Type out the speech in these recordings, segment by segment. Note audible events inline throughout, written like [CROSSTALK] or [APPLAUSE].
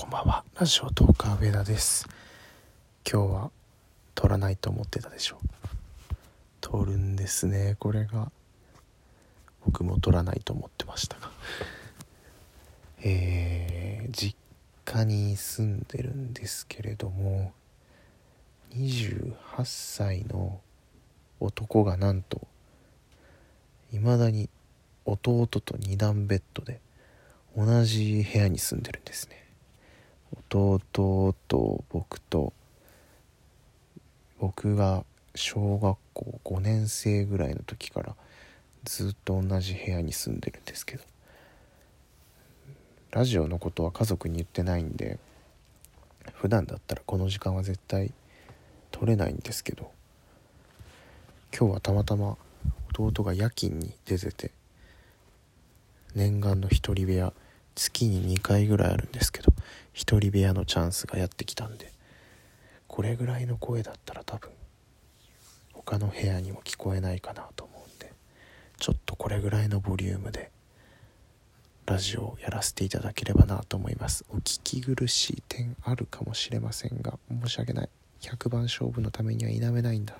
こんばんは。ラジオトーカー上田です。今日は撮らないと思ってたでしょ撮るんですねこれが。僕も撮らないと思ってましたが。えー、実家に住んでるんですけれども28歳の男がなんといまだに弟と二段ベッドで同じ部屋に住んでるんですね。弟と僕と僕が小学校5年生ぐらいの時からずっと同じ部屋に住んでるんですけどラジオのことは家族に言ってないんで普段だったらこの時間は絶対取れないんですけど今日はたまたま弟が夜勤に出てて念願の一人部屋月に2回ぐらいあるんですけど一人部屋のチャンスがやってきたんでこれぐらいの声だったら多分他の部屋にも聞こえないかなと思うんでちょっとこれぐらいのボリュームでラジオをやらせていただければなと思います。お聞き苦しい点あるかもしれませんが申し訳ない。100番勝負のためには否めないんだ。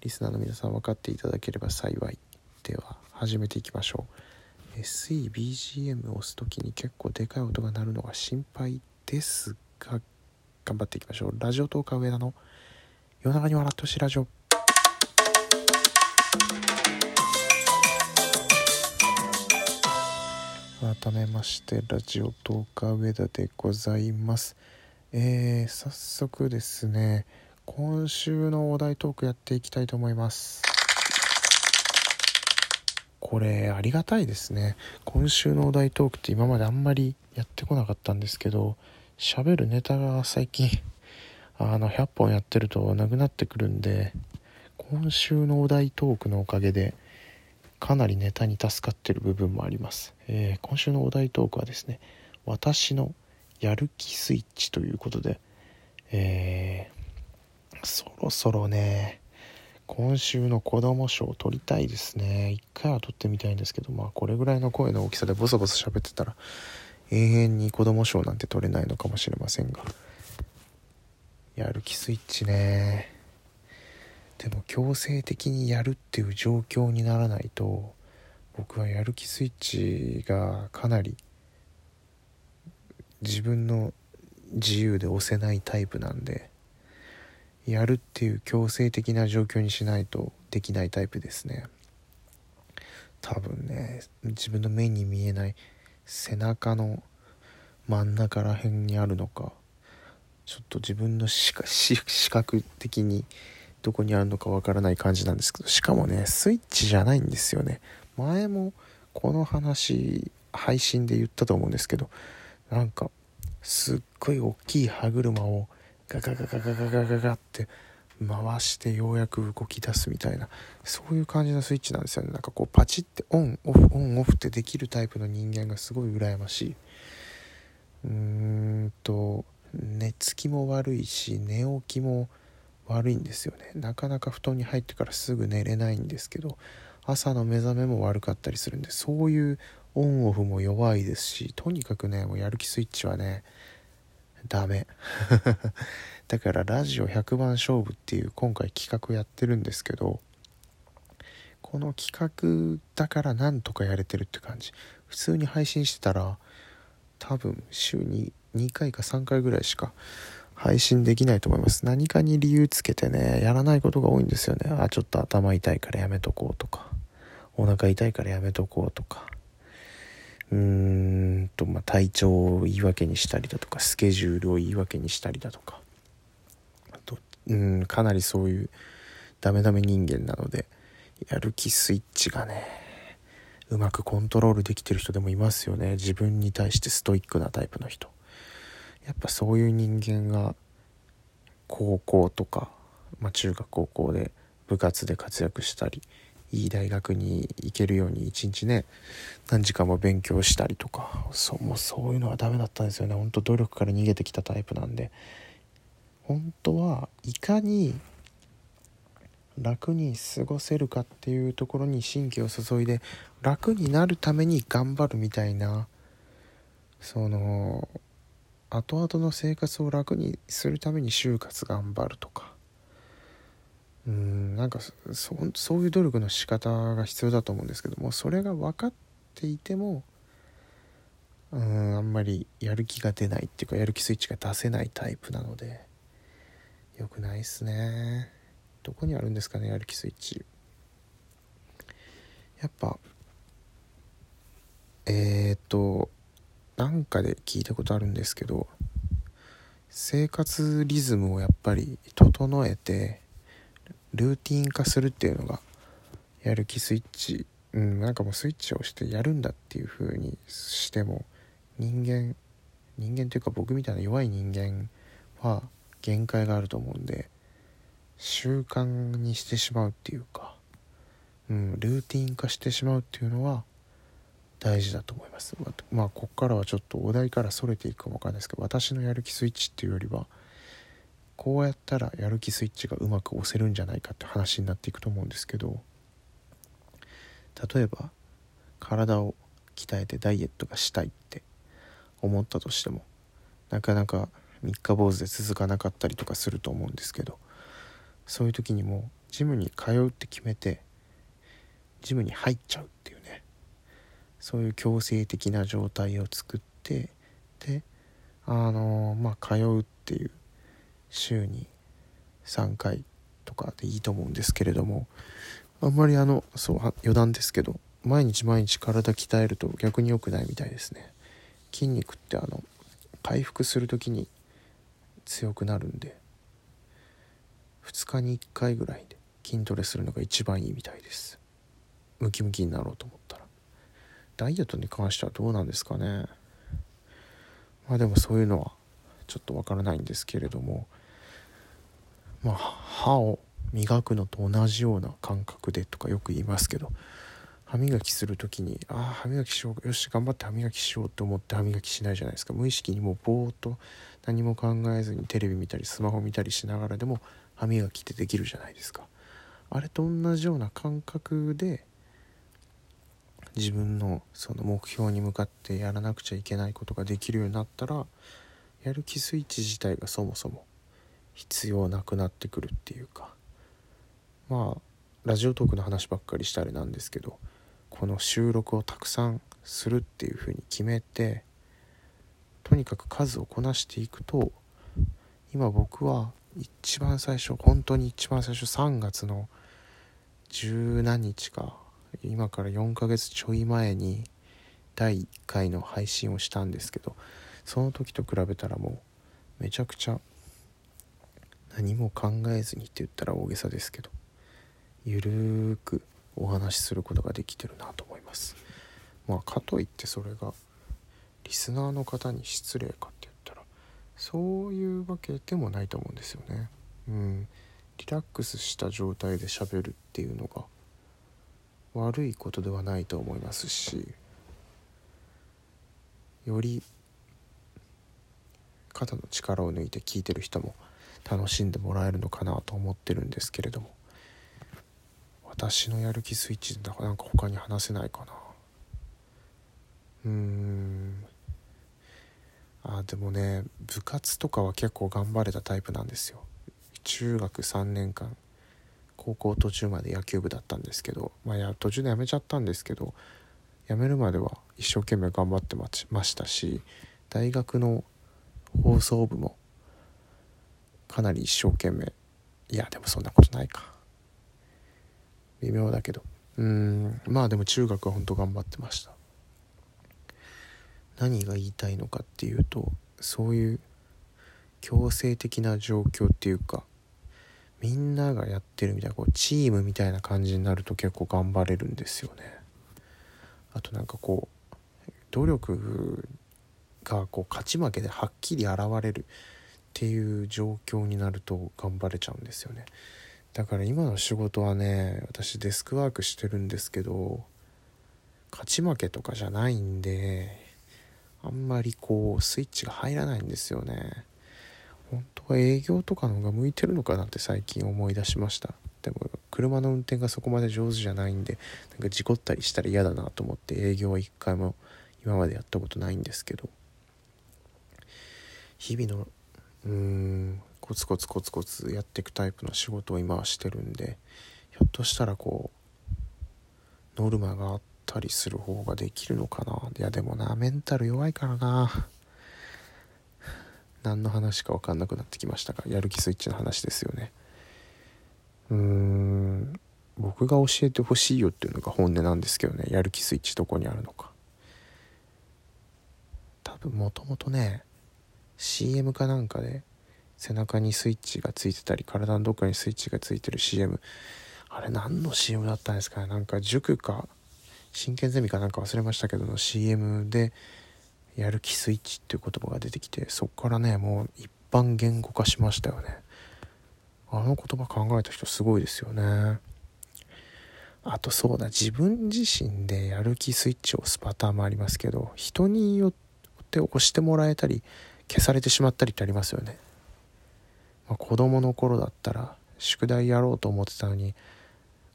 リスナーの皆さん分かっていただければ幸い。では始めていきましょう。SEBGM を押す時に結構でかい音が鳴るのが心配ですが頑張っていきましょう。ラジオトーカー上田の夜中に笑ってほしいラジオ。改めましてラジオトーカー上田でございます。えー、早速ですね今週のお題トークやっていきたいと思います。これありがたいですね。今週のお題トークって今まであんまりやってこなかったんですけど喋るネタが最近 [LAUGHS] あの100本やってるとなくなってくるんで今週のお題トークのおかげでかなりネタに助かってる部分もあります、えー、今週のお題トークはですね私のやる気スイッチということでえー、そろそろね今週の子供賞取りたいですね。一回は取ってみたいんですけどまあこれぐらいの声の大きさでボソボソ喋ってたら永遠に子供賞なんて取れないのかもしれませんが。やる気スイッチね。でも強制的にやるっていう状況にならないと僕はやる気スイッチがかなり自分の自由で押せないタイプなんでやるっていう強制的な状況にしないとできないタイプですね。多分ね自分の目に見えない背中の真ん中ら辺にあるのかちょっと自分の視覚的にどこにあるのかわからない感じなんですけどしかもねスイッチじゃないんですよね。前もこの話配信で言ったと思うんですけどなんかすっごい大きい歯車をガガガガガガガガガって回してようやく動き出すみたいなそういう感じのスイッチなんですよね。なんかこうパチってオンオフオンオフってできるタイプの人間がすごい羨ましい。うーんと寝つきも悪いし寝起きも悪いんですよね。なかなか布団に入ってからすぐ寝れないんですけど朝の目覚めも悪かったりするんでそういうオンオフも弱いですしとにかくねもうやる気スイッチはねダメ。[LAUGHS] だからラジオ100番勝負っていう今回企画やってるんですけどこの企画だからなんとかやれてるって感じ。普通に配信してたら多分週に2回か3回ぐらいしか配信できないと思います。何かに理由つけてねやらないことが多いんですよね。あちょっと頭痛いからやめとこうとかお腹痛いからやめとこうとか。うーんと、まあ、体調を言い訳にしたりだとかスケジュールを言い訳にしたりだとか。あとうんかなりそういうダメダメ人間なのでやる気スイッチがねうまくコントロールできてる人でもいますよね。自分に対してストイックなタイプの人。やっぱそういう人間が高校とか、まあ、中学高校で部活で活躍したりいい大学に行けるように一日ね何時間も勉強したりとかそうもうそういうのはダメだったんですよね。ほんと努力から逃げてきたタイプなんで。本当はいかに楽に過ごせるかっていうところに神経を注いで楽になるために頑張るみたいなその後々の生活を楽にするために就活頑張るとかうんなんかそそういう努力の仕方が必要だと思うんですけどもそれが分かっていてもうんあんまりやる気が出ないっていうかやる気スイッチが出せないタイプなので良くないっすね。どこにあるんですかねやる気スイッチ。やっぱえー、っとなんかで聞いたことあるんですけど生活リズムをやっぱり整えてルーティン化するっていうのがやる気スイッチうんなんかもうスイッチを押してやるんだっていう風にしても人間人間というか僕みたいな弱い人間は限界があると思うんで習慣にしてしまうっていうか、うん、ルーティン化してしまうっていうのは大事だと思います。まあこっからはちょっとお題からそれていくかもわかんないですけど私のやる気スイッチっていうよりはこうやったらやる気スイッチがうまく押せるんじゃないかって話になっていくと思うんですけど例えば体を鍛えてダイエットがしたいって思ったとしてもなかなか三日坊主で続かなかったりとかすると思うんですけどそういう時にもジムに通うって決めてジムに入っちゃうっていうねそういう強制的な状態を作ってであのまあ通うっていう週に3回とかでいいと思うんですけれどもあんまりあのそう余談ですけど毎日毎日体鍛えると逆に良くないみたいですね。筋肉ってあの回復する時に強くなるんで2日に1回ぐらいで筋トレするのが一番いいみたいです。ムキムキになろうと思ったら。ダイエットに関してはどうなんですかね。まあでもそういうのはちょっとわからないんですけれどもまあ歯を磨くのと同じような感覚でとかよく言いますけど歯磨きする時にああ歯磨きしようよし頑張って歯磨きしようと思って歯磨きしないじゃないですか。無意識にもうぼーっと何も考えずにテレビ見たりスマホ見たりしながらでも歯磨きってできるじゃないですか。あれと同じような感覚で自分のその目標に向かってやらなくちゃいけないことができるようになったらやる気スイッチ自体がそもそも必要なくなってくるっていうか。まあラジオトークの話ばっかりしたあれなんですけどこの収録をたくさんするっていうふうに決めてとにかく数をこなしていくと今僕は一番最初本当に一番最初3月の十何日か今から4ヶ月ちょい前に第1回の配信をしたんですけどその時と比べたらもうめちゃくちゃ何も考えずにって言ったら大げさですけどゆるーくお話しすることができてるなと思います。まあかといってそれがリスナーの方に失礼かって言ったらそういうわけでもないと思うんですよね。うん。リラックスした状態で喋るっていうのが悪いことではないと思いますしより肩の力を抜いて聞いてる人も楽しんでもらえるのかなと思ってるんですけれども。私のやる気スイッチだなんか他に話せないかな。うーん。あでもね部活とかは結構頑張れたタイプなんですよ。中学3年間高校途中まで野球部だったんですけどまあや途中で辞めちゃったんですけど辞めるまでは一生懸命頑張ってましたし大学の放送部もかなり一生懸命。いやでもそんなことないか。微妙だけど。うんまあでも中学は本当頑張ってました。何が言いたいのかっていうとそういう強制的な状況っていうかみんながやってるみたいなこうチームみたいな感じになると結構頑張れるんですよね。あとなんかこう努力がこう勝ち負けではっきり現れる。っていう状況になると頑張れちゃうんですよね。だから今の仕事はね私デスクワークしてるんですけど勝ち負けとかじゃないんであんまりこうスイッチが入らないんですよね。本当は営業とかの方が向いてるのかなって最近思い出しました。でも車の運転がそこまで上手じゃないんでなんか事故ったりしたら嫌だなと思って営業は一回も今までやったことないんですけど日々のうーん。コツコツコツコツやっていくタイプの仕事を今はしてるんでひょっとしたらこうノルマがあったりする方ができるのかな。いやでもなメンタル弱いからな。何の話か分かんなくなってきましたがやる気スイッチの話ですよね。うーん。僕が教えてほしいよっていうのが本音なんですけどね。やる気スイッチどこにあるのか。多分もともとね CM かなんかで背中にスイッチがついてたり体のどっかにスイッチがついてる CM あれ何の CM だったんですかね？なんか塾か？真剣ゼミかなんか忘れましたけどの CM でやる気スイッチっていう言葉が出てきてそっからねもう一般言語化しましたよね。あの言葉考えた人すごいですよね。あとそうだ自分自身でやる気スイッチを押すパターンもありますけど人によって押してもらえたり消されてしまったりってありますよね、まあ、子供の頃だったら宿題やろうと思ってたのに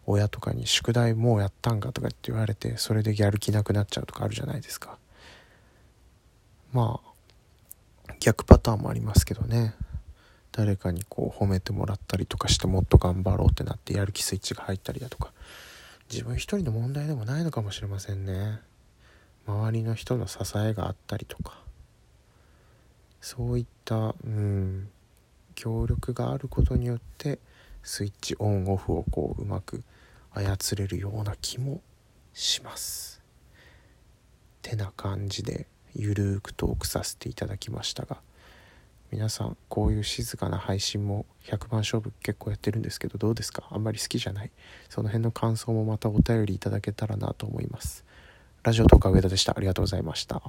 親とかに「宿題もうやったんか?」とかって言われてそれでやる気なくなっちゃうとかあるじゃないですか。まあ逆パターンもありますけどね。誰かにこう褒めてもらったりとかしてもっと頑張ろうってなってやる気スイッチが入ったりだとか。自分一人の問題でもないのかもしれませんね。周りの人の支えがあったりとか。そういったうん協力があることによってスイッチオンオフをこううまく操れるような気もします。てな感じでゆるーくトークさせていただきましたが皆さんこういう静かな配信も100番勝負結構やってるんですけどどうですか？あんまり好きじゃない？その辺の感想もまたお便りいただけたらなと思います。ラジオトーカー上田でした。ありがとうございました。